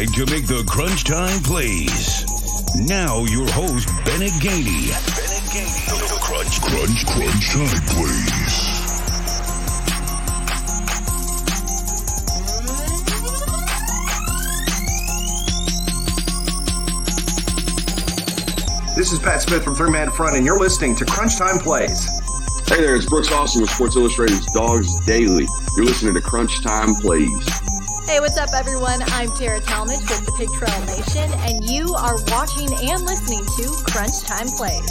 decide to make the crunch time plays. Now, your host, Bennett Gainey. Bennett Gainey. The crunch, crunch, crunch time plays. This is Pat Smith from Three Man Front, and you're listening to Crunch Time Plays. Hey there, it's Brooks Austin with Sports Illustrated's Dawgs Daily. You're listening to Crunch Time Plays. Hey, what's up, everyone? I'm Tara Talmadge with the Pig Trail Nation, and you are watching and listening to Crunch Time Plays.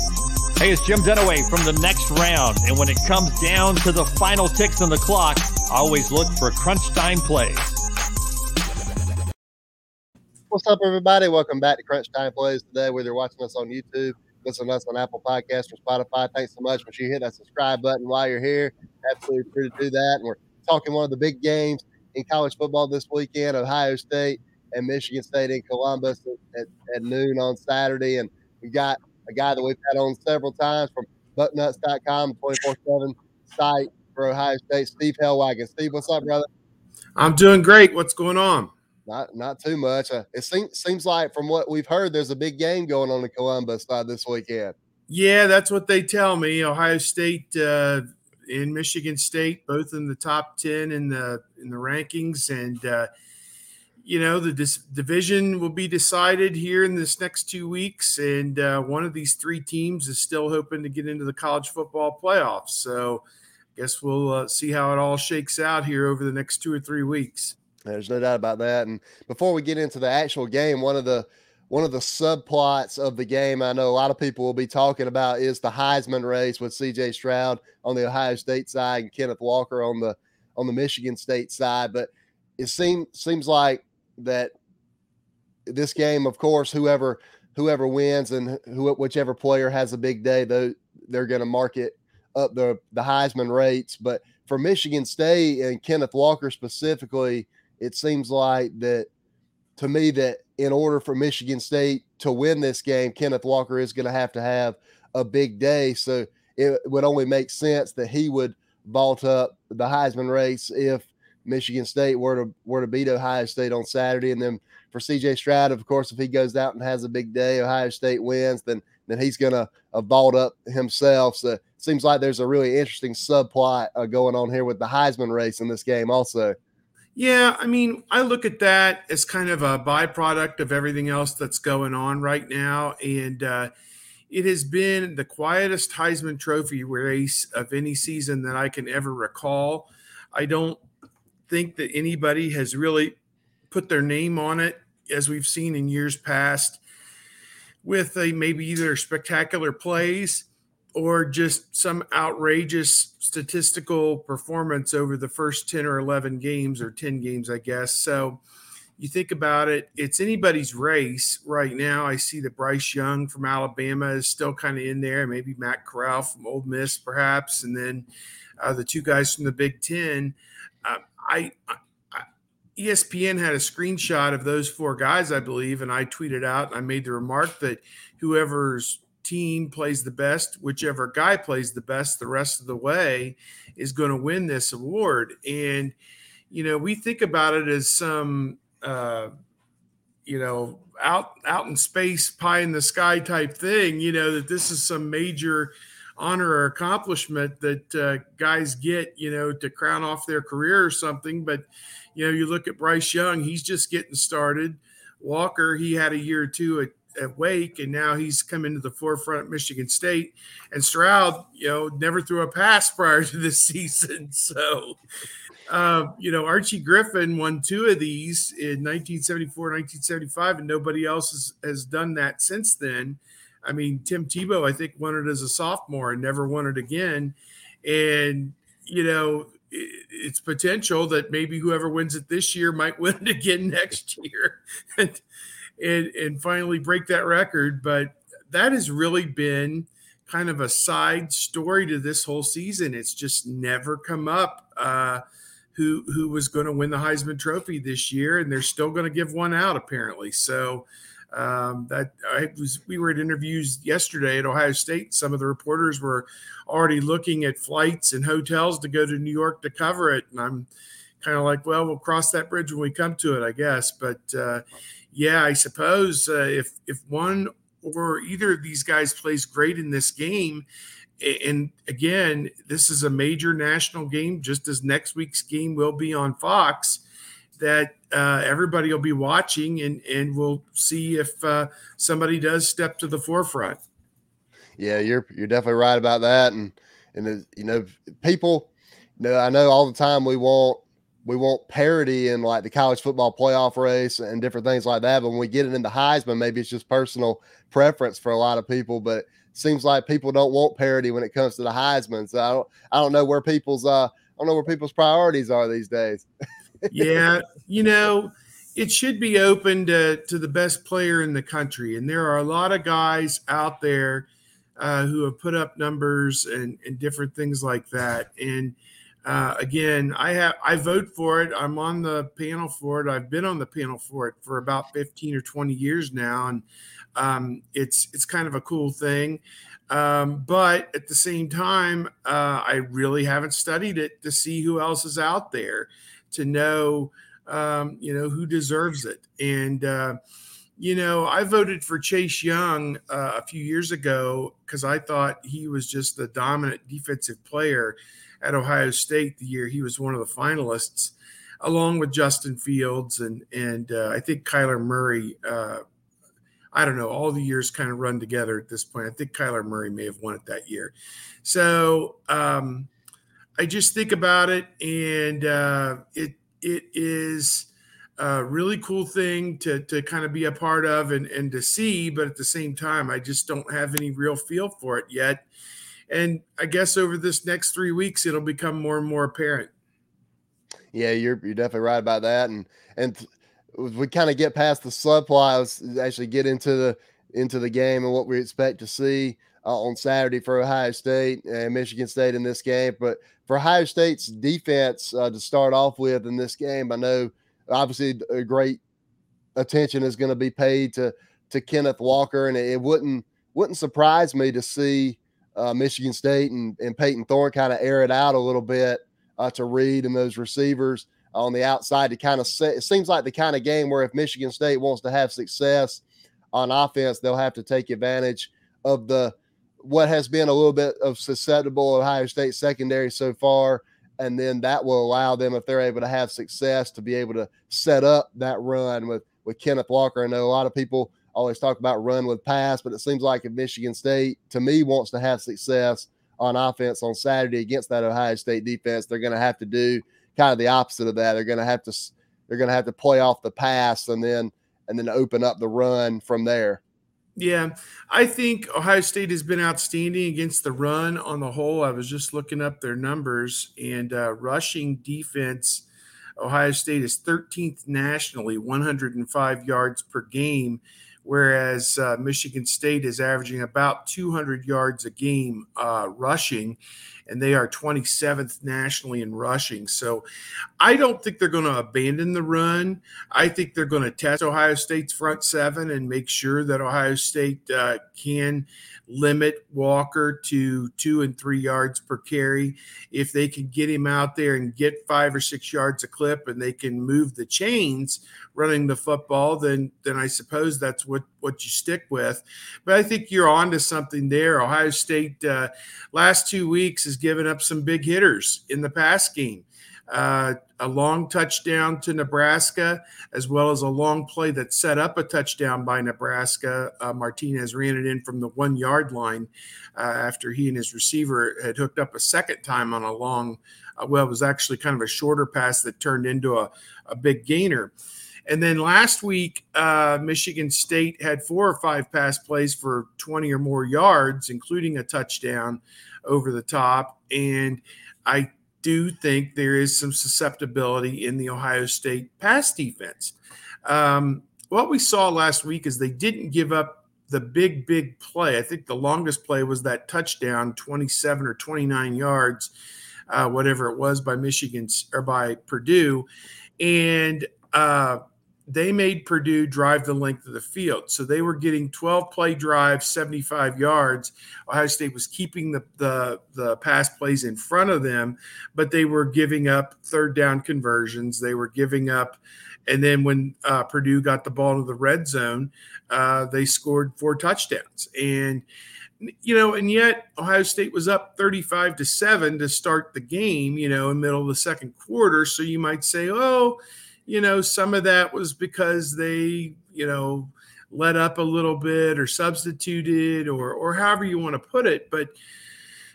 Hey, it's Jim Dunaway from the next round, and when it comes down to the final ticks on the clock, I always look for Crunch Time Plays. What's up, everybody? Welcome back to Crunch Time Plays today. Whether you're watching us on YouTube, listening to us on Apple Podcasts or Spotify, thanks so much. Make sure you hit that subscribe button while you're here. Absolutely free to do that. And we're talking one of the big games in college football this weekend Ohio State and Michigan State in Columbus at, at noon on Saturday. And we got a guy that we've had on several times from bucknuts.com, 24 7 site for Ohio State, Steve Helwagen. Steve, what's up, brother? I'm doing great. What's going on? Not not too much. Uh, it seems seems like from what we've heard, there's a big game going on in Columbus uh, this weekend. Yeah, that's what they tell me. Ohio State uh, and Michigan State, both in the top ten in the in the rankings, and uh, you know the dis- division will be decided here in this next two weeks. And uh, one of these three teams is still hoping to get into the college football playoffs. So, I guess we'll uh, see how it all shakes out here over the next two or three weeks. There's no doubt about that. And before we get into the actual game, one of the one of the subplots of the game I know a lot of people will be talking about is the Heisman race with CJ Stroud on the Ohio State side and Kenneth Walker on the on the Michigan State side. But it seems seems like that this game, of course, whoever whoever wins and who whichever player has a big day, though they're going to market up the the Heisman rates. But for Michigan State and Kenneth Walker specifically, it seems like that to me that in order for Michigan State to win this game, Kenneth Walker is going to have to have a big day. So it would only make sense that he would vault up the Heisman race if Michigan State were to were to beat Ohio State on Saturday. And then for CJ Stroud, of course, if he goes out and has a big day, Ohio State wins, then then he's going to uh, vault up himself. So it seems like there's a really interesting subplot uh, going on here with the Heisman race in this game, also. Yeah, I mean, I look at that as kind of a byproduct of everything else that's going on right now. And uh, it has been the quietest Heisman Trophy race of any season that I can ever recall. I don't think that anybody has really put their name on it as we've seen in years past with a maybe either spectacular plays or just some outrageous statistical performance over the first 10 or 11 games or 10 games, I guess. So you think about it, it's anybody's race right now. I see that Bryce Young from Alabama is still kind of in there, maybe Matt Corral from Ole Miss, perhaps, and then uh, the two guys from the Big Ten. Uh, I, I ESPN had a screenshot of those four guys, I believe, and I tweeted out and I made the remark that whoever's team plays the best, whichever guy plays the best the rest of the way is going to win this award. And, you know, we think about it as some, uh, you know, out out in space, pie in the sky type thing. You know that this is some major honor or accomplishment that uh, guys get, you know, to crown off their career or something. But you know, you look at Bryce Young; he's just getting started. Walker, he had a year or two at at Wake, and now he's come into the forefront at Michigan State. And Stroud, you know, never threw a pass prior to this season. So, uh, you know, Archie Griffin won two of these in 1974, 1975, and nobody else has, has done that since then. I mean, Tim Tebow, I think, won it as a sophomore and never won it again. And, you know, it's potential that maybe whoever wins it this year might win it again next year. And, and finally break that record. But that has really been kind of a side story to this whole season. It's just never come up. Uh, who who was going to win the Heisman Trophy this year, and they're still going to give one out apparently. So um, that I was we were at interviews yesterday at Ohio State. Some of the reporters were already looking at flights and hotels to go to New York to cover it, and I'm kind of like, well, we'll cross that bridge when we come to it, I guess. But uh, yeah, I suppose uh, if if one or either of these guys plays great in this game, and again, this is a major national game, just as next week's game will be on Fox. That uh, everybody will be watching, and and we'll see if uh, somebody does step to the forefront. Yeah, you're you're definitely right about that, and and you know, people. Know, I know all the time we want we want parity in like the college football playoff race and different things like that. But when we get it into Heisman, maybe it's just personal preference for a lot of people. But seems like people don't want parity when it comes to the Heisman. So I don't I don't know where people's uh I don't know where people's priorities are these days. yeah, you know, it should be open to to the best player in the country, and there are a lot of guys out there uh, who have put up numbers and and different things like that, and. Uh, again, I have I vote for it. I'm on the panel for it. I've been on the panel for it for about 15 or 20 years now, and um, it's it's kind of a cool thing. Um, but at the same time, uh, I really haven't studied it to see who else is out there to know, um, you know, who deserves it. And uh, you know, I voted for Chase Young uh, a few years ago because I thought he was just the dominant defensive player at Ohio State the year he was one of the finalists, along with Justin Fields and and uh, I think Kyler Murray uh, I don't know, all the years kind of run together at this point. I think Kyler Murray may have won it that year. So um, I just think about it, and uh, it it is a really cool thing to to kind of be a part of and and to see. But at the same time, I just don't have any real feel for it yet. And I guess over this next three weeks, it'll become more and more apparent. Yeah, you're you're definitely right about that, and and we kind of get past the subplots, actually get into the into the game and what we expect to see uh, on Saturday for Ohio State and Michigan State in this game. But for Ohio State's defense uh, to start off with in this game, I know obviously a great attention is going to be paid to to Kenneth Walker, and it, wouldn't wouldn't surprise me to see uh, Michigan State and, and Payton Thorne kind of air it out a little bit uh, to Reed and those receivers on the outside to kind of set. It seems like the kind of game where if Michigan State wants to have success on offense, they'll have to take advantage of the what has been a little bit of susceptible Ohio State secondary so far. And then that will allow them, if they're able to have success, to be able to set up that run with with Kenneth Walker. I know a lot of people always talk about run with pass, but it seems like if Michigan State, to me, wants to have success on offense on Saturday against that Ohio State defense, they're going to have to do kind of the opposite of that. They're going to have to they're going to have to play off the pass and then and then open up the run from there. Yeah, I think Ohio State has been outstanding against the run on the whole. I was just looking up their numbers and uh, rushing defense. Ohio State is 13th nationally, 105 yards per game, whereas uh, Michigan State is averaging about 200 yards a game uh, rushing and they are 27th nationally in rushing. So I don't think they're going to abandon the run. I think they're going to test Ohio State's front seven and make sure that Ohio State uh, can limit Walker to two and three yards per carry. If they can get him out there and get five or six yards a clip and they can move the chains running the football, then then I suppose that's what what you stick with. But I think you're on to something there. Ohio State uh, last two weeks has given up some big hitters in the pass game uh, a long touchdown to Nebraska, as well as a long play that set up a touchdown by Nebraska. Uh, Martinez ran it in from the one yard line uh, after he and his receiver had hooked up a second time on a long, uh, well, it was actually kind of a shorter pass that turned into a, a big gainer. And then last week, uh, Michigan State had four or five pass plays for 20 or more yards, including a touchdown over the top. And I do think there is some susceptibility in the Ohio State pass defense. Um, what we saw last week is they didn't give up the big, big play. I think the longest play was that touchdown, 27 or 29 yards, uh, whatever it was by Michigan or by Purdue. And uh, they made Purdue drive the length of the field. So they were getting 12 play drives, 75 yards. Ohio State was keeping the, the, the pass plays in front of them, but they were giving up third down conversions. They were giving up, and then when uh, Purdue got the ball to the red zone, uh, they scored four touchdowns. And you know, and yet Ohio State was up 35 to 7 to start the game, you know, in middle of the second quarter. So you might say, oh, you know, some of that was because they, you know, let up a little bit or substituted or or however you want to put it. But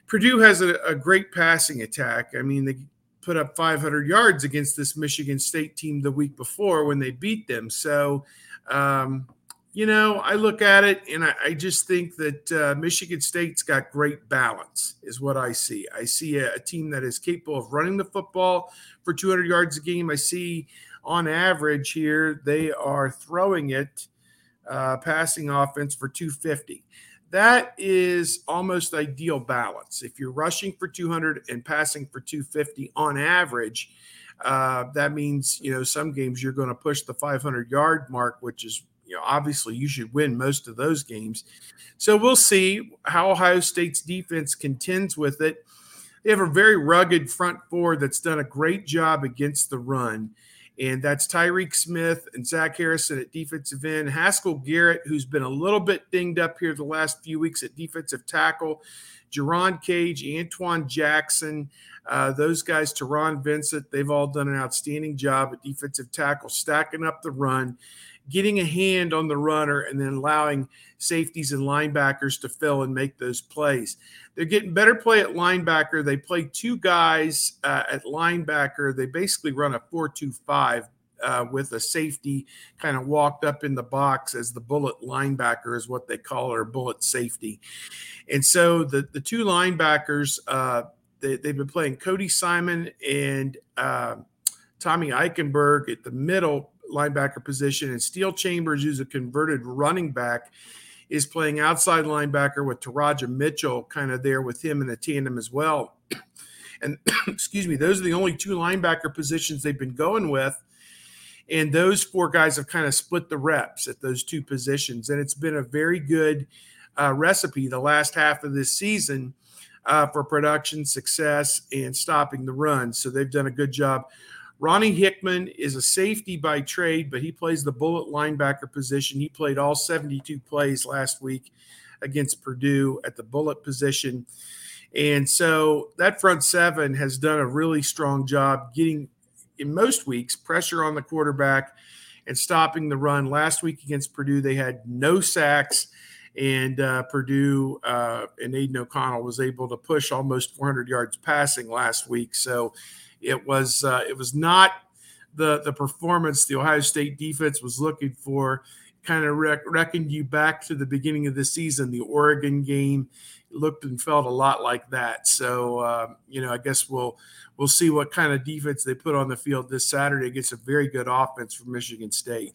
Purdue has a, a great passing attack. I mean, they put up 500 yards against this Michigan State team the week before when they beat them. So, um, you know, I look at it and I, I just think that uh, Michigan State's got great balance, is what I see. I see a, a, team that is capable of running the football for 200 yards a game. I see on average here, they are throwing it, uh, passing offense for 250. That is almost ideal balance. If you're rushing for 200 and passing for 250 on average, uh, that means you know some games you're going to push the 500 yard mark, which is you know obviously you should win most of those games. So we'll see how Ohio State's defense contends with it. They have a very rugged front four that's done a great job against the run and that's Tyreke Smith and Zach Harrison at defensive end. Haskell Garrett, who's been a little bit dinged up here the last few weeks at defensive tackle. Jerron Cage, Antwuan Jackson, uh, those guys, Taron Vincent, they've all done an outstanding job at defensive tackle, stacking up the run getting a hand on the runner and then allowing safeties and linebackers to fill and make those plays. They're getting better play at linebacker. They play two guys uh, at linebacker. They basically run a 4 2 5 uh, with a safety kind of walked up in the box as the bullet linebacker is what they call her bullet safety. And so the, the two linebackers, uh, they, have been playing Cody Simon and uh, Tommy Eichenberg at the middle linebacker position, and Steele Chambers, who's a converted running back, is playing outside linebacker with Teradja Mitchell kind of there with him in the tandem as well. And excuse me, those are the only two linebacker positions they've been going with. And those four guys have kind of split the reps at those two positions. And it's been a very good uh, recipe the last half of this season uh, for production, success, and stopping the run. So they've done a good job Ronnie Hickman is a safety by trade, but he plays the bullet linebacker position. He played all 72 plays last week against Purdue at the bullet position. And so that front seven has done a really strong job getting, in most weeks, pressure on the quarterback and stopping the run. Last week against Purdue, they had no sacks, and uh, Purdue uh, and Aidan O'Connell was able to push almost 400 yards passing last week. So it was uh, it was not the the performance the Ohio State defense was looking for. Kind of rec- reckoned you back to the beginning of the season. The Oregon game looked and felt a lot like that. So uh, you know, I guess we'll we'll see what kind of defense they put on the field this Saturday against a very good offense from Michigan State.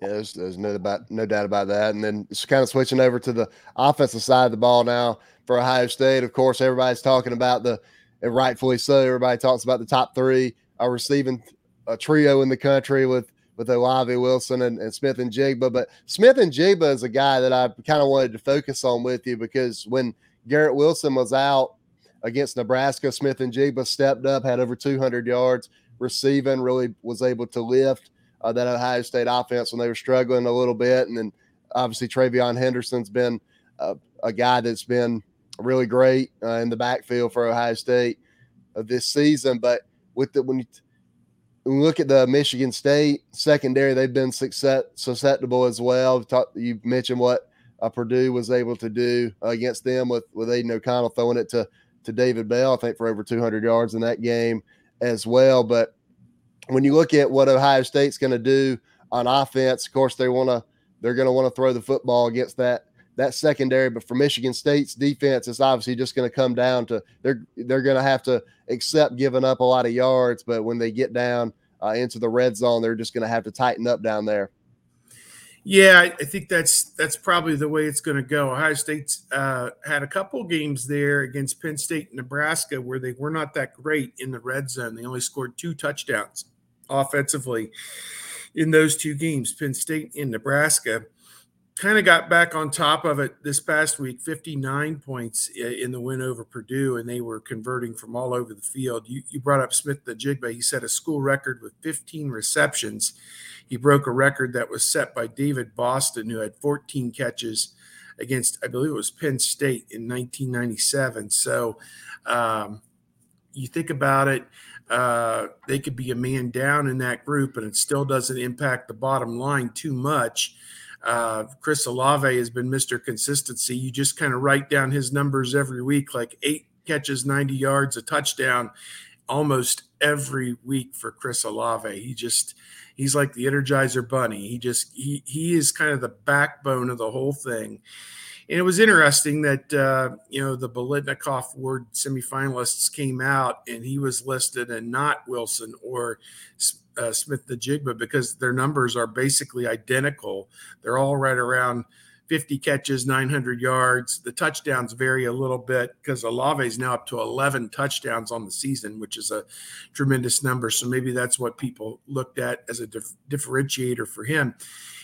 Yeah, there's, there's no about no doubt about that. And then it's kind of switching over to the offensive side of the ball now for Ohio State. Of course, everybody's talking about the and rightfully so. Everybody talks about the top three a receiving a trio in the country with with Olave Wilson and, Smith and Smith-Njigba. But Smith-Njigba is a guy that I kind of wanted to focus on with you because when Garrett Wilson was out against Nebraska, Smith-Njigba stepped up, had over 200 yards receiving, really was able to lift uh, that Ohio State offense when they were struggling a little bit. And then obviously TreVeyon Henderson's been uh, a guy that's been really great uh, in the backfield for Ohio State uh, this season. But with the when you, when you look at the Michigan State secondary, they've been success, susceptible as well. Talk, you mentioned what uh, Purdue was able to do against them with with Aidan O'Connell throwing it to to David Bell, I think for over 200 yards in that game as well. But when you look at what Ohio State's going to do on offense, of course they want to they're going to want to throw the football against that that secondary. But for Michigan State's defense, it's obviously just going to come down to they're they're going to have to accept giving up a lot of yards. But when they get down uh, into the red zone, they're just going to have to tighten up down there. Yeah, I think that's that's probably the way it's going to go. Ohio State's uh, had a couple games there against Penn State and Nebraska where they were not that great in the red zone. They only scored two touchdowns offensively in those two games, Penn State and Nebraska. Kind of got back on top of it this past week, 59 points in the win over Purdue, and they were converting from all over the field. You, you brought up Smith-Njigba. He set a school record with 15 receptions. He broke a record that was set by David Boston, who had 14 catches against, I believe it was Penn State in 1997. So um, you think about it, uh, they could be a man down in that group, and it still doesn't impact the bottom line too much. Uh, Chris Olave has been Mr. Consistency. You just kind of write down his numbers every week, like eight catches, 90 yards, a touchdown, almost every week for Chris Olave. He just he's like the Energizer Bunny. He just he he is kind of the backbone of the whole thing. And it was interesting that uh, you know the Biletnikoff Award semifinalists came out, and he was listed, and not Wilson or uh, Smith-Njigba because their numbers are basically identical. They're all right around 50 catches, 900 yards. The touchdowns vary a little bit because Olave is now up to 11 touchdowns on the season, which is a tremendous number. So maybe that's what people looked at as a dif- differentiator for him.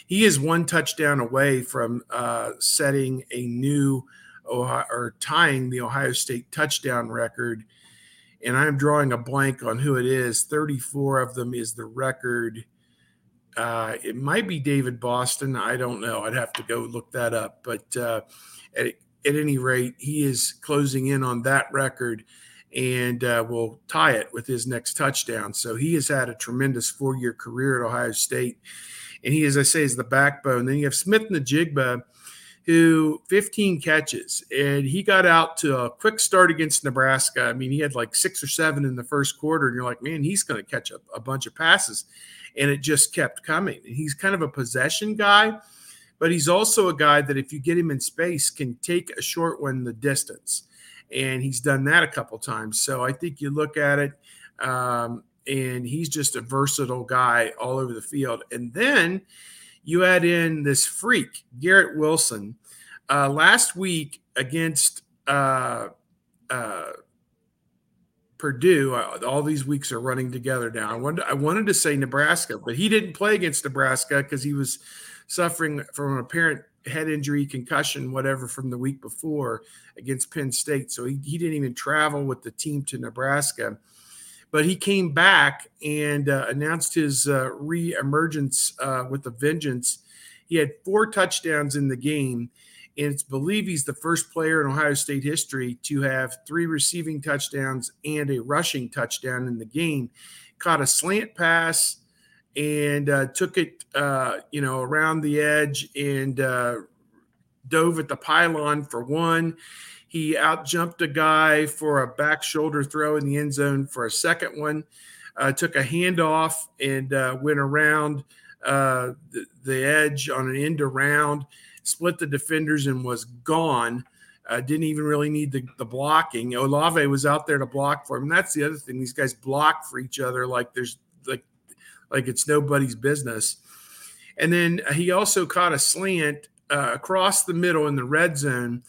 He is one touchdown away from uh, setting a new Ohio, or tying the Ohio State touchdown record. And I'm drawing a blank on who it is. 34 of them is the record. Uh, it might be David Boston. I don't know. I'd have to go look that up. But uh, at, at any rate, he is closing in on that record and uh, will tie it with his next touchdown. So he has had a tremendous four year career at Ohio State and he, as I say, is the backbone. Then you have Smith-Njigba, who 15 catches, and he got out to a quick start against Nebraska. I mean, he had like six or seven in the first quarter, and you're like, man, he's going to catch a, a bunch of passes, and it just kept coming. And he's kind of a possession guy, but he's also a guy that if you get him in space, can take a short one the distance, and he's done that a couple times. So I think you look at it. Um, and he's just a versatile guy all over the field. And then you add in this freak, Garrett Wilson. Uh, last week against uh, uh, Purdue, uh, all these weeks are running together now. I wanted, I wanted to say Nebraska, but he didn't play against Nebraska because he was suffering from an apparent head injury, concussion, whatever, from the week before against Penn State. So he, he didn't even travel with the team to Nebraska. But he came back and uh, announced his uh, re-emergence uh, with a vengeance. He had four touchdowns in the game, and it's believed he's the first player in Ohio State history to have three receiving touchdowns and a rushing touchdown in the game. Caught a slant pass and uh, took it, uh, you know, around the edge and uh, dove at the pylon for one. He out jumped a guy for a back shoulder throw in the end zone for a second one. Uh, took a handoff and uh, went around uh, the, the, edge on an end around, split the defenders and was gone. Uh, didn't even really need the, the blocking. Olave was out there to block for him. And that's the other thing; these guys block for each other like there's like like it's nobody's business. And then he also caught a slant uh, across the middle in the red zone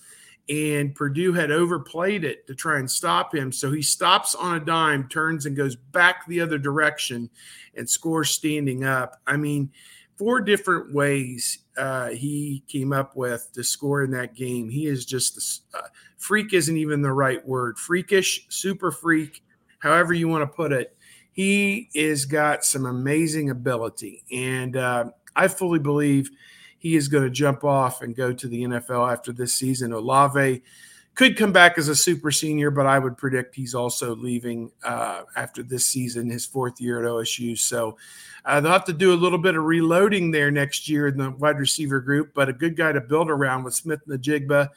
and Purdue had overplayed it to try and stop him. So he stops on a dime, turns and goes back the other direction and scores standing up. I mean, four different ways uh, he came up with to score in that game. He is just uh, freak, isn't even the right word. Freakish, super freak, however you want to put it. He is got some amazing ability. And uh, I fully believe he is going to jump off and go to the NFL after this season. Olave could come back as a super senior, but I would predict he's also leaving uh, after this season, his fourth year at OSU. So uh, they'll have to do a little bit of reloading there next year in the wide receiver group, but a good guy to build around with Smith-Njigba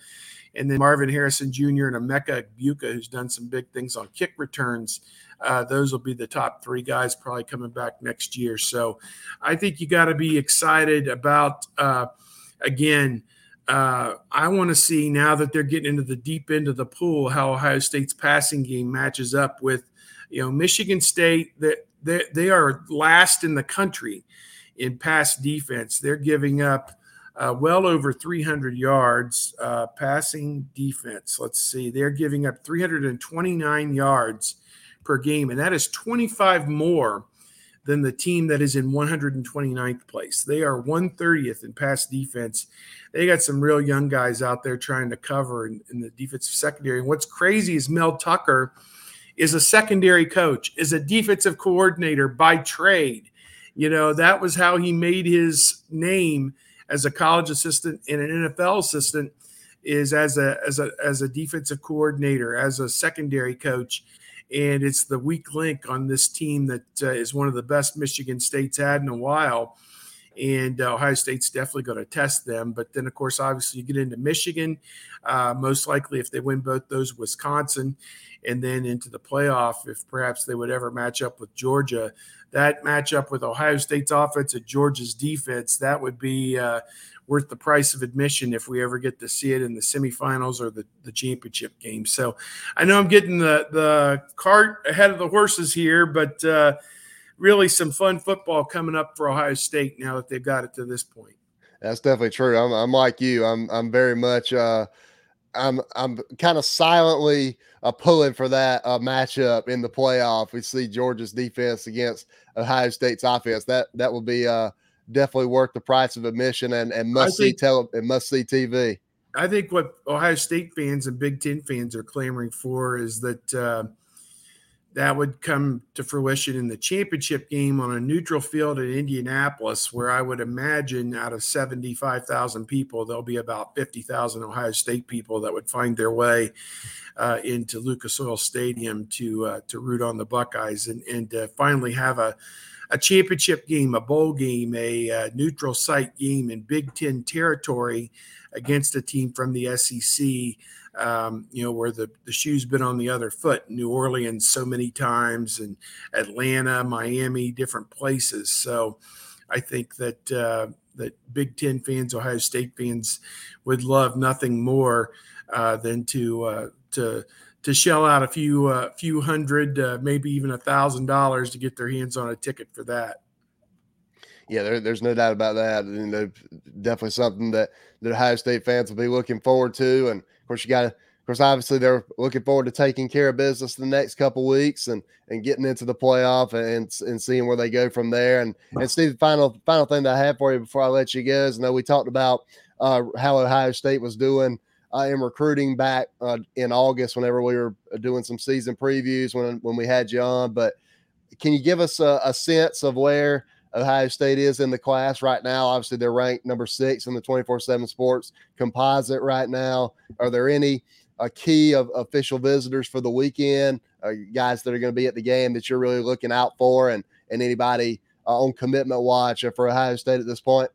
and then Marvin Harrison Jr. and Emeka Egbuka, who's done some big things on kick returns. Uh, those will be the top three guys probably coming back next year. So I think you got to be excited about, uh, again, uh, I want to see now that they're getting into the deep end of the pool how Ohio State's passing game matches up with, you know, Michigan State. That they, they are last in the country in pass defense. They're giving up uh, well over 300 yards uh, passing defense. Let's see, they're giving up 329 yards per game, and that is 25 more than the team that is in 129th place. They are 130th in pass defense. They got some real young guys out there trying to cover in, in the defensive secondary. And what's crazy is Mel Tucker is a secondary coach, is a defensive coordinator by trade. You know, that was how he made his name as a college assistant and an NFL assistant is as a as a as a defensive coordinator, as a secondary coach and it's the weak link on this team that uh, is one of the best Michigan State's had in a while. And uh, Ohio State's definitely going to test them. But then, of course, obviously, you get into Michigan. Uh, most likely, if they win both those, Wisconsin, and then into the playoff, if perhaps they would ever match up with Georgia. That matchup with Ohio State's offense and Georgia's defense, that would be uh, worth the price of admission if we ever get to see it in the semifinals or the, the championship game. So I know I'm getting the, the cart ahead of the horses here, but uh, really some fun football coming up for Ohio State now that they've got it to this point. That's definitely true. I'm, I'm like you. I'm I'm very much uh, I'm I'm kind of silently uh, pulling for that uh, matchup in the playoff. We see Georgia's defense against Ohio State's offense. That that will be uh, definitely worth the price of admission and, and must think, see tele and must see TV. I think what Ohio State fans and Big Ten fans are clamoring for is that uh, that would come to fruition in the championship game on a neutral field in Indianapolis, where I would imagine out of 75,000 people, there'll be about 50,000 Ohio State people that would find their way uh, into Lucas Oil Stadium to uh, to root on the Buckeyes and and uh, finally have a a championship game, a bowl game, a, a uh, neutral site game in Big Ten territory against a team from the SEC. Um, you know, where the, the shoe's been on the other foot, New Orleans so many times, and Atlanta, Miami, different places. So I think that uh, that Big Ten fans, Ohio State fans, would love nothing more uh, than to uh, to to shell out a few uh, few hundred, uh, maybe even a thousand dollars to get their hands on a ticket for that. Yeah, there, there's no doubt about that. Definitely something that the Ohio State fans will be looking forward to. And of course, you got to, of course, obviously they're looking forward to taking care of business the next couple weeks and and getting into the playoff and and seeing where they go from there. And and Steve, the final final thing that I have for you before I let you go is, I know we talked about uh, how Ohio State was doing I am recruiting back uh, in August whenever we were uh, doing some season previews when when we had you on. But can you give us a, a, sense of where Ohio State is in the class right now? Obviously, they're ranked number six in the 24 7 sports composite right now. Are there any uh, key of official visitors for the weekend? Uh, guys that are going to be at the game that you're really looking out for, and, and anybody uh, on commitment watch for Ohio State at this point?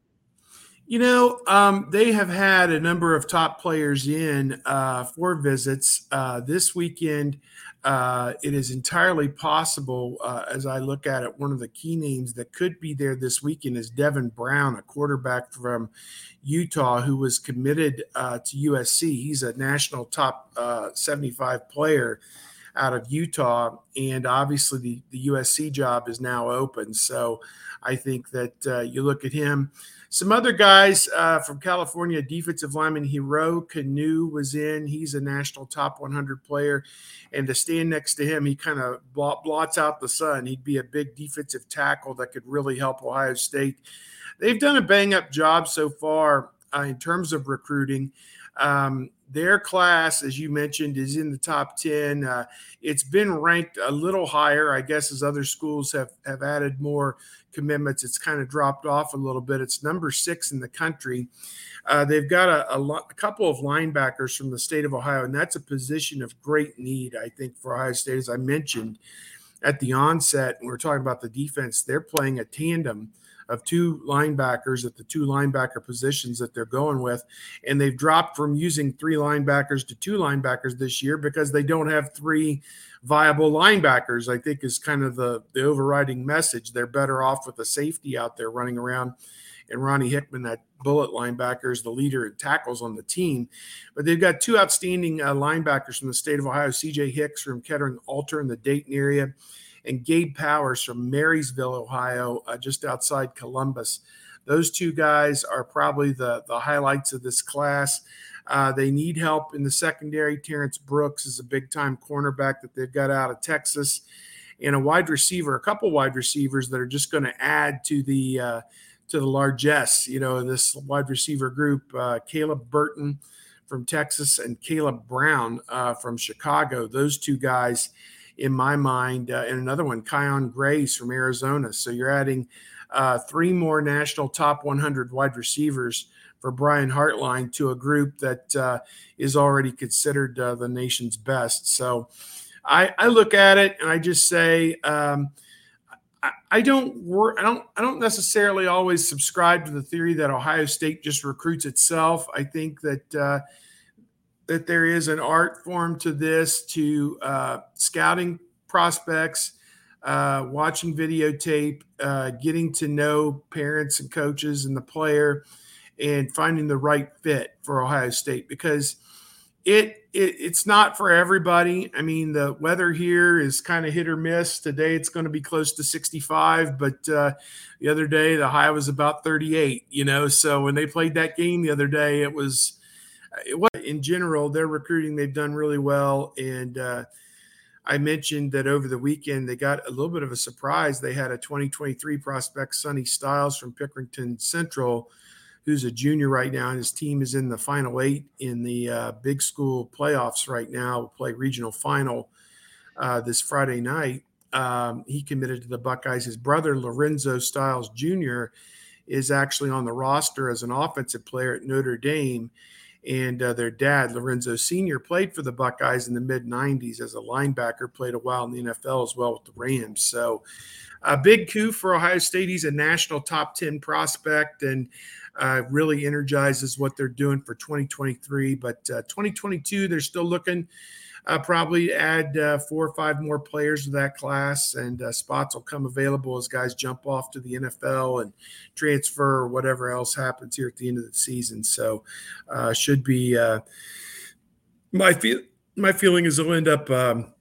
You know, um, they have had a number of top players in uh, for visits uh, this weekend. Uh, it is entirely possible, uh, as I look at it, one of the key names that could be there this weekend is Devin Brown, a quarterback from Utah who was committed uh, to USC. He's a national top uh, 75 player out of Utah, and obviously the, the USC job is now open. So I think that you look at him. Some other guys uh, from California, defensive lineman Hero Kanu was in. He's a national top 100 player. And to stand next to him, he kind of blots out the sun. He'd be a big defensive tackle that could really help Ohio State. They've done a bang up job so far uh, in terms of recruiting. Um, their class, as you mentioned, is in the top 10. Uh, it's been ranked a little higher, I guess, as other schools have, have added more commitments. It's kind of dropped off a little bit. It's number six in the country. Uh, they've got a, a, lo- a, couple of linebackers from the state of Ohio, and that's a position of great need, I think, for Ohio State. As I mentioned at the onset, when we are talking about the defense, they're playing a tandem of two linebackers at the two linebacker positions that they're going with. And they've dropped from using three linebackers to two linebackers this year because they don't have three viable linebackers, I think is kind of the, the overriding message. They're better off with a safety out there running around. And Ronnie Hickman, that bullet linebacker, is the leader in tackles on the team. But they've got two outstanding uh, linebackers from the state of Ohio CJ Hicks from Kettering Alter in the Dayton area and Gabe Powers from Marysville, Ohio, uh, just outside Columbus. Those two guys are probably the, the highlights of this class. Uh, they need help in the secondary. Terrence Brooks is a big time cornerback that they've got out of Texas. and a wide receiver, a couple wide receivers that are just going to add to the uh, to the largesse. You know, this wide receiver group: uh, Caleb Burton from Texas and Caleb Brown uh, from Chicago. Those two guys, in my mind, uh, and another one, Kyion Grayes from Arizona. So you're adding uh, three more national top 100 wide receivers for Brian Hartline to a group that uh, is already considered uh, the nation's best. So I, I, look at it and I just say um, I, don't. I don't. I don't necessarily always subscribe to the theory that Ohio State just recruits itself. I think that uh, that there is an art form to this, to uh, scouting prospects. Uh, watching videotape, uh, getting to know parents and coaches and the player, and finding the right fit for Ohio State because it, it it's not for everybody. I mean, the weather here is kind of hit or miss. Today it's going to be close to 65, but uh, the other day the high was about 38. You know, so when they played that game the other day, it was it was in general their recruiting they've done really well and. Uh, I mentioned that over the weekend they got a little bit of a surprise. They had a 2023 prospect, Sonny Styles from Pickerington Central, who's a junior right now, and his team is in the final eight in the uh, big school playoffs right now. We'll play regional final uh, this Friday night. Um, he committed to the Buckeyes. His brother, Lorenzo Styles Jr., is actually on the roster as an offensive player at Notre Dame. And uh, their dad, Lorenzo Sr., played for the Buckeyes in the mid 90s as a linebacker, played a while in the NFL as well with the Rams. So, a big coup for Ohio State. He's a national top 10 prospect. And uh, really energizes what they're doing for 2023. But uh, 2022, they're still looking uh, probably add uh, four or five more players to that class, and uh, spots will come available as guys jump off to the NFL and transfer or whatever else happens here at the end of the season. So, uh, should be my feel. My feeling is they'll end up um,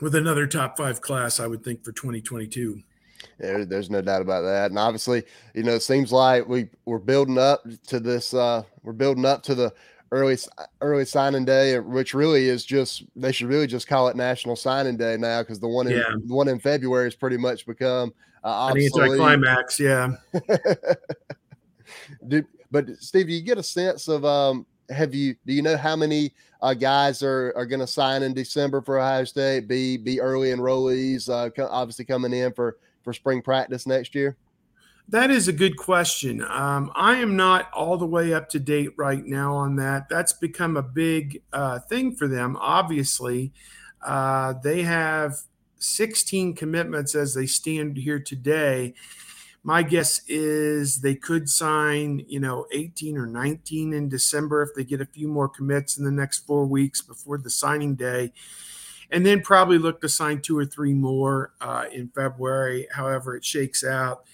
with another top five class, I would think, for 2022. There, there's no doubt about that. And obviously, you know, it seems like we we're building up to this. Uh, we're building up to the early early signing day, which really is just they should really just call it National Signing Day now because the one in yeah. the one in February has pretty much become uh, I think it's climax. Yeah. do, but Steve, do you get a sense of um, have you do you know how many uh, guys are are going to sign in December for Ohio State? Be be early enrollees, uh, obviously coming in for for spring practice next year? That is a good question. Um, I am not all the way up to date right now on that. That's become a big uh, thing for them. Obviously, uh, they have 16 commitments as they stand here today. My guess is they could sign, you know, 18 or 19 in December if they get a few more commits in the next four weeks before the signing day and then probably look to sign two or three more uh, in February, however it shakes out.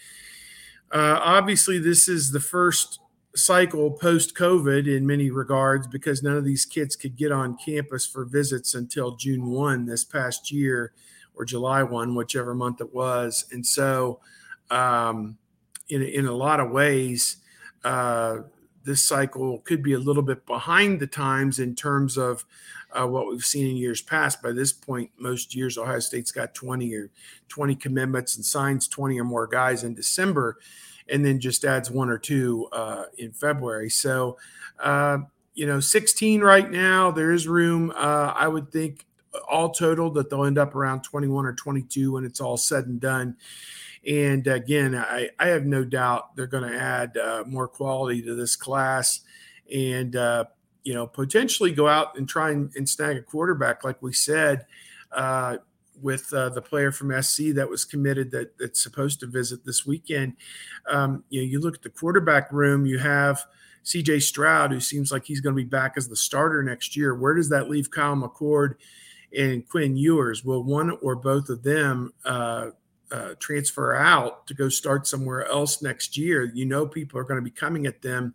Uh, obviously, this is the first cycle post COVID in many regards because none of these kids could get on campus for visits until June 1 this past year or July 1, whichever month it was. And so, um, in, in a lot of ways, uh, this cycle could be a little bit behind the times in terms of uh, what we've seen in years past. By this point, most years Ohio State's got 20 or 20 commitments and signs 20 or more guys in December, and then just adds one or two uh, in February. So, uh, you know, 16 right now. There is room. Uh, I would think all total that they'll end up around 21 or 22 when it's all said and done. And again, I, I have no doubt they're going to add uh, more quality to this class and, uh, you know, potentially go out and try and, and snag a quarterback, like we said, uh, with uh, the player from SC that was committed that that's supposed to visit this weekend. Um, you know, you look at the quarterback room, you have CJ Stroud, who seems like he's going to be back as the starter next year. Where does that leave Kyle McCord and Quinn Ewers? Will one or both of them uh, uh, transfer out to go start somewhere else next year, you know people are going to be coming at them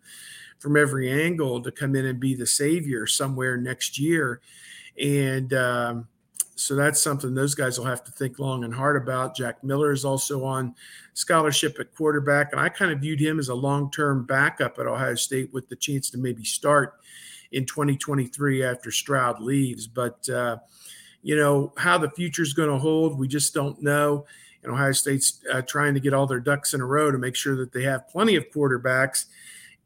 from every angle to come in and be the savior somewhere next year, and um, so that's something those guys will have to think long and hard about. Jack Miller is also on scholarship at quarterback, and I kind of viewed him as a long-term backup at Ohio State with the chance to maybe start in 2023 after Stroud leaves, but. Uh, you know, how the future is going to hold, we just don't know. And Ohio State's uh, trying to get all their ducks in a row to make sure that they have plenty of quarterbacks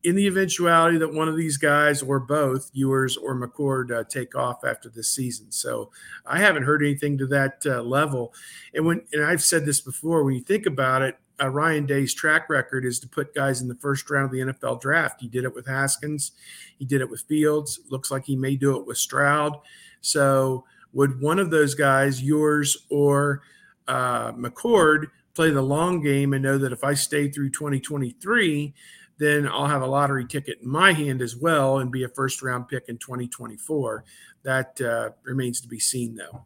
in the eventuality that one of these guys or both, Ewers or McCord, uh, take off after this season. So I haven't heard anything to that uh, level. And when and I've said this before, when you think about it, uh, Ryan Day's track record is to put guys in the first round of the NFL draft. He did it with Haskins, he did it with Fields. Looks like he may do it with Stroud. So would one of those guys, Ewers or uh, McCord, play the long game and know that if I stay through 2023, then I'll have a lottery ticket in my hand as well and be a first round pick in 2024. That uh, remains to be seen, though.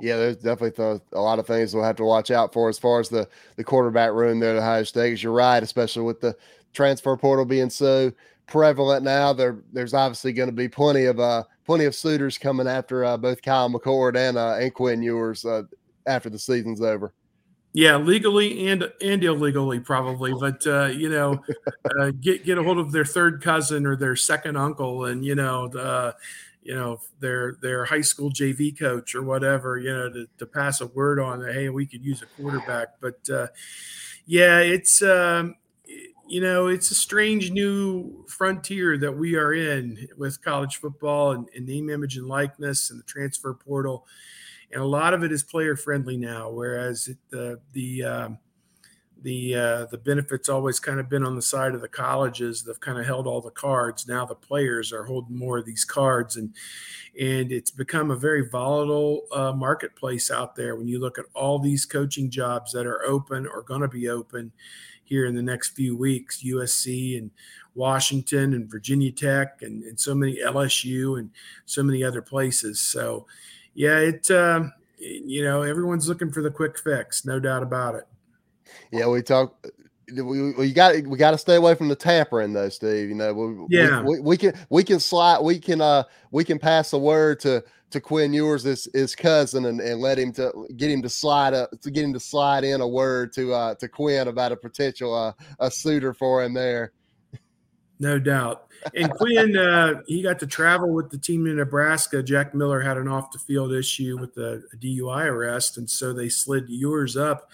Yeah, there's definitely a lot of things we'll have to watch out for as far as the the quarterback room there at Ohio State. You're right, especially with the transfer portal being so prevalent now. There, there's obviously going to be plenty of uh, plenty of suitors coming after uh, both Kyle McCord and uh, and Quinn Ewers uh, after the season's over. Yeah, legally and and illegally probably, but uh, you know, uh, get get a hold of their third cousin or their second uncle, and you know, uh, you know their their high school JV coach or whatever, you know, to, to pass a word on that. Hey, we could use a quarterback, but uh, yeah, it's um, you know, it's a strange new frontier that we are in with college football and, and name, image, and likeness, and the transfer portal and a lot of it is player friendly now. Whereas the the um, the uh, the benefits always kind of been on the side of the colleges. They've kind of held all the cards. Now the players are holding more of these cards, and and it's become a very volatile uh, marketplace out there. When you look at all these coaching jobs that are open or going to be open here in the next few weeks, USC and Washington and Virginia Tech and, and so many LSU and so many other places. So yeah, it uh, you know everyone's looking for the quick fix, no doubt about it. Yeah, we talk. We, we got we got to stay away from the tampering though, Steve. You know, we, yeah, we, we, can we can slide we can uh we can pass the word to to Quinn Ewers, his, his cousin, and, and let him to get him to slide up to get him to slide in a word to uh to Quinn about a potential uh a suitor for him there. No doubt. And Quinn, uh, he got to travel with the team in Nebraska. Jack Miller had an off the field issue with a, DUI arrest, and so they slid Ewers up.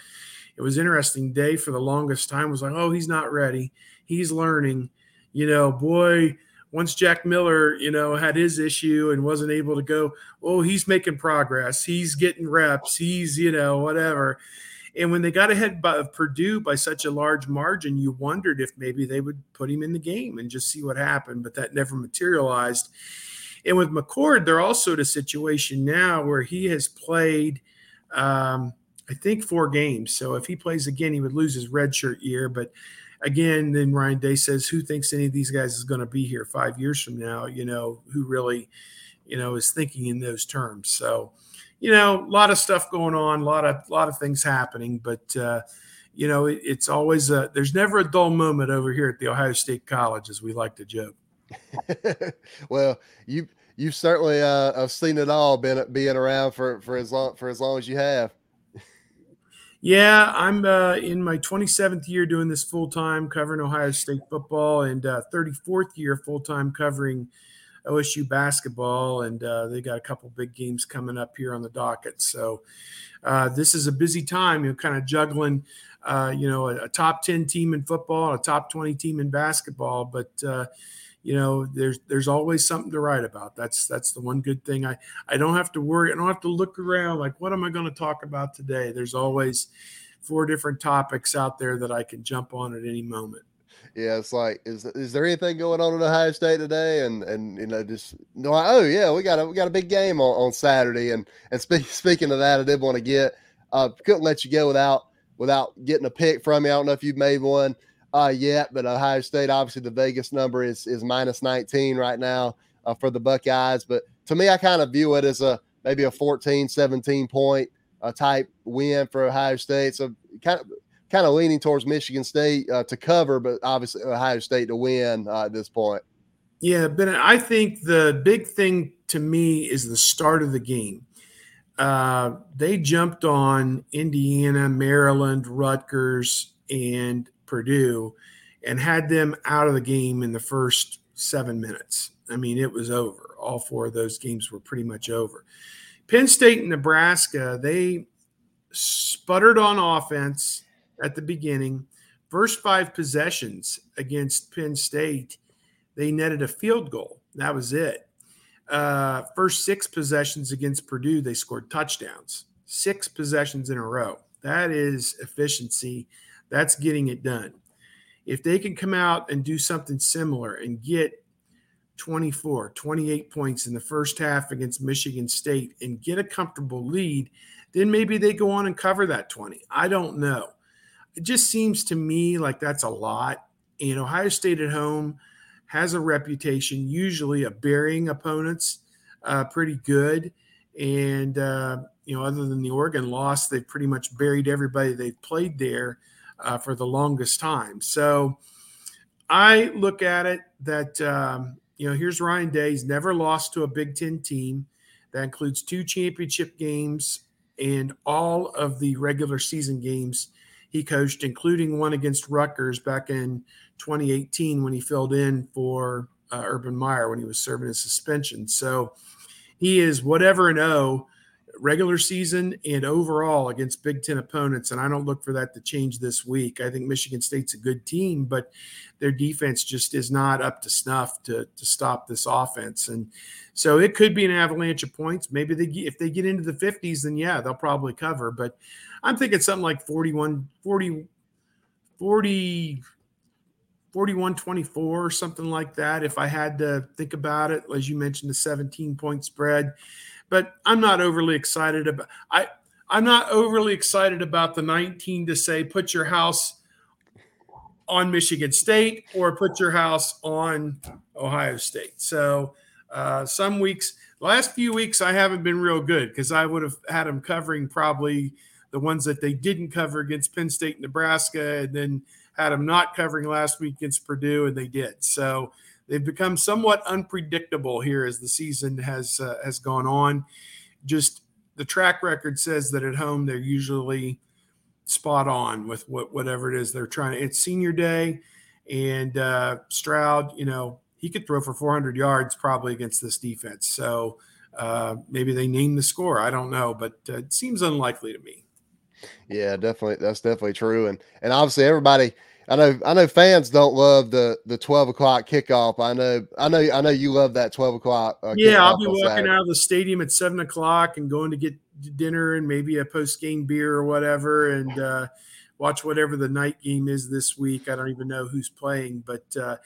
It was interesting day for the longest time. Was like, oh, he's not ready. He's learning. You know, boy, once Jack Miller, you know, had his issue and wasn't able to go, oh, he's making progress. He's getting reps. He's, you know, whatever. And when they got ahead of Purdue by such a large margin, you wondered if maybe they would put him in the game and just see what happened, but that never materialized. And with McCord, they're also at a situation now where he has played, um, I think, four games. So if he plays again, he would lose his redshirt year. But again, then Ryan Day says, who thinks any of these guys is going to be here five years from now? You know, who really, you know, is thinking in those terms. So, you know, a lot of stuff going on, a lot of a lot of things happening, but uh, you know, it, it's always a there's never a dull moment over here at the Ohio State College, as we like to joke. well, you you've certainly uh, have seen it all, been being around for for as long for as long as you have. Yeah, I'm uh, in my 27th year doing this full time, covering Ohio State football, and uh, 34th year full time covering OSU basketball, and uh, they got a couple big games coming up here on the docket. So uh, this is a busy time. You're kind of juggling, uh, you know, a, a, top ten team in football, a top twenty team in basketball, but uh, you know, there's there's always something to write about. That's that's the one good thing. I I don't have to worry. I don't have to look around like what am I going to talk about today. There's always four different topics out there that I can jump on at any moment yeah, it's like, is is there anything going on in Ohio State today? And and you know, just no, oh yeah, we got a we got a big game on, on Saturday. And and speak, speaking of that, I did want to get uh couldn't let you go without without getting a pick from you. I don't know if you've made one uh yet, but Ohio State obviously the Vegas number is is minus 19 right now uh, for the Buckeyes. But to me, I kind of view it as a maybe a 14, 17 point uh, type win for Ohio State. So kind of kind of leaning towards Michigan State uh, to cover, but obviously Ohio State to win uh, at this point. Yeah, but I think the big thing to me is the start of the game. Uh, they jumped on Indiana, Maryland, Rutgers, and Purdue and had them out of the game in the first seven minutes. I mean, it was over. All four of those games were pretty much over. Penn State and Nebraska, they sputtered on offense at the beginning. First five possessions against Penn State, they netted a field goal. That was it. Uh, first six possessions against Purdue, they scored touchdowns. Six possessions in a row. That is efficiency. That's getting it done. If they can come out and do something similar and get 24, 28 points in the first half against Michigan State and get a comfortable lead, then maybe they go on and cover that 20. I don't know. It just seems to me like that's a lot. And Ohio State at home has a reputation, usually of burying opponents uh, pretty good. And, uh, you know, other than the Oregon loss, they've pretty much buried everybody they've played there uh, for the longest time. So I look at it that, um, you know, here's Ryan Day. He's never lost to a Big Ten team. That includes two championship games and all of the regular season games he coached, including one against Rutgers back in 2018 when he filled in for uh, Urban Meyer when he was serving his suspension. So he is whatever an O regular season and overall against Big Ten opponents. And I don't look for that to change this week. I think Michigan State's a good team, but their defense just is not up to snuff to, to stop this offense. And so it could be an avalanche of points. Maybe they if they get into the 50s, then yeah, they'll probably cover. But I'm thinking something like 41, 40, 40, 41 24 or something like that if i had to think about it as you mentioned the 17 point spread but I'm not overly excited about I I'm not overly excited about the 19 to say put your house on Michigan State or put your house on Ohio State. So uh, some weeks, last few weeks, I haven't been real good because I would have had them covering probably the ones that they didn't cover against Penn State, Nebraska, and then had them not covering last week against Purdue, and they did. So they've become somewhat unpredictable here as the season has uh, has gone on. Just the track record says that at home they're usually spot on with what whatever it is they're trying. It's senior day, and uh, Stroud, you know, he could throw for 400 yards probably against this defense. So uh, maybe they name the score. I don't know, but uh, it seems unlikely to me. Yeah, definitely. That's definitely true. And and obviously everybody I know I know fans don't love the the twelve o'clock kickoff. I know I know I know you love that twelve o'clock. Uh, yeah, I'll be walking Saturday. out of the stadium at seven o'clock and going to get dinner and maybe a post game beer or whatever, and uh, watch whatever the night game is this week. I don't even know who's playing, but uh,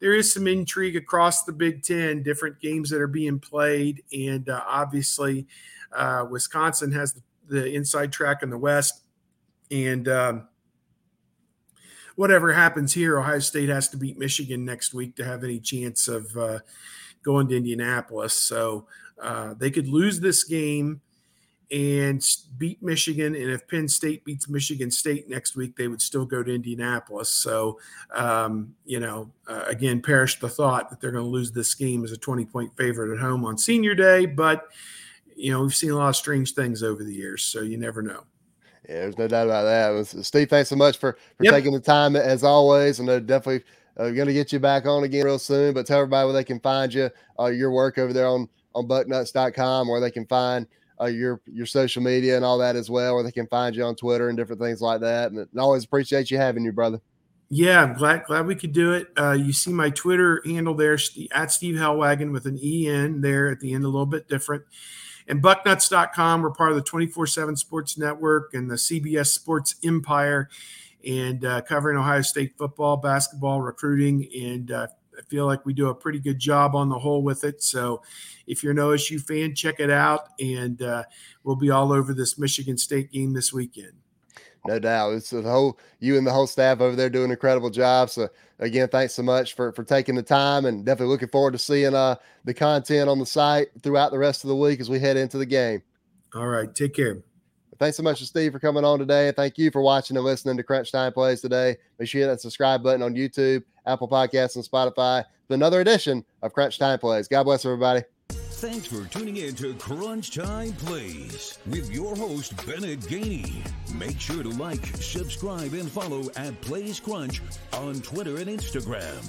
there is some intrigue across the Big Ten, different games that are being played, and uh, obviously uh, Wisconsin has the, the, inside track in the West, and um, whatever happens here, Ohio State has to beat Michigan next week to have any chance of uh, going to Indianapolis. So uh, they could lose this game and beat Michigan. And if Penn State beats Michigan State next week, they would still go to Indianapolis. So, um, you know, uh, again, perish the thought that they're going to lose this game as a 20 point favorite at home on senior day. But, you know, we've seen a lot of strange things over the years. So you never know. Yeah, there's no doubt about that. Steve, thanks so much for, for yep. taking the time as always. And definitely uh, going to get you back on again real soon. But tell everybody where they can find you, uh, your work over there on, on bucknuts.com, where they can find uh, your your social media and all that as well, where they can find you on Twitter and different things like that. And, and always appreciate you having you, brother. Yeah, I'm glad glad we could do it. Uh, you see my Twitter handle there at Steve Helwagen with an E N there at the end, a little bit different. And bucknuts.com, we're part of the 24 7 Sports Network and the CBS Sports Empire and uh, covering Ohio State football, basketball, recruiting. And uh, I feel like we do a pretty good job on the whole with it. So if you're an OSU fan, check it out. And uh, we'll be all over this Michigan State game this weekend. No doubt. It's the whole you and the whole staff over there doing an incredible job. So again, thanks so much for for taking the time and definitely looking forward to seeing uh the content on the site throughout the rest of the week as we head into the game. All right. Take care. Thanks so much to Steve for coming on today. Thank you for watching and listening to Crunch Time Plays today. Make sure you hit that subscribe button on YouTube, Apple Podcasts, and Spotify for another edition of Crunch Time Plays. God bless everybody. Thanks for tuning in to Crunch Time Plays with your host, Bennett Gainey. Make sure to like, subscribe, and follow at Plays Crunch on Twitter and Instagram.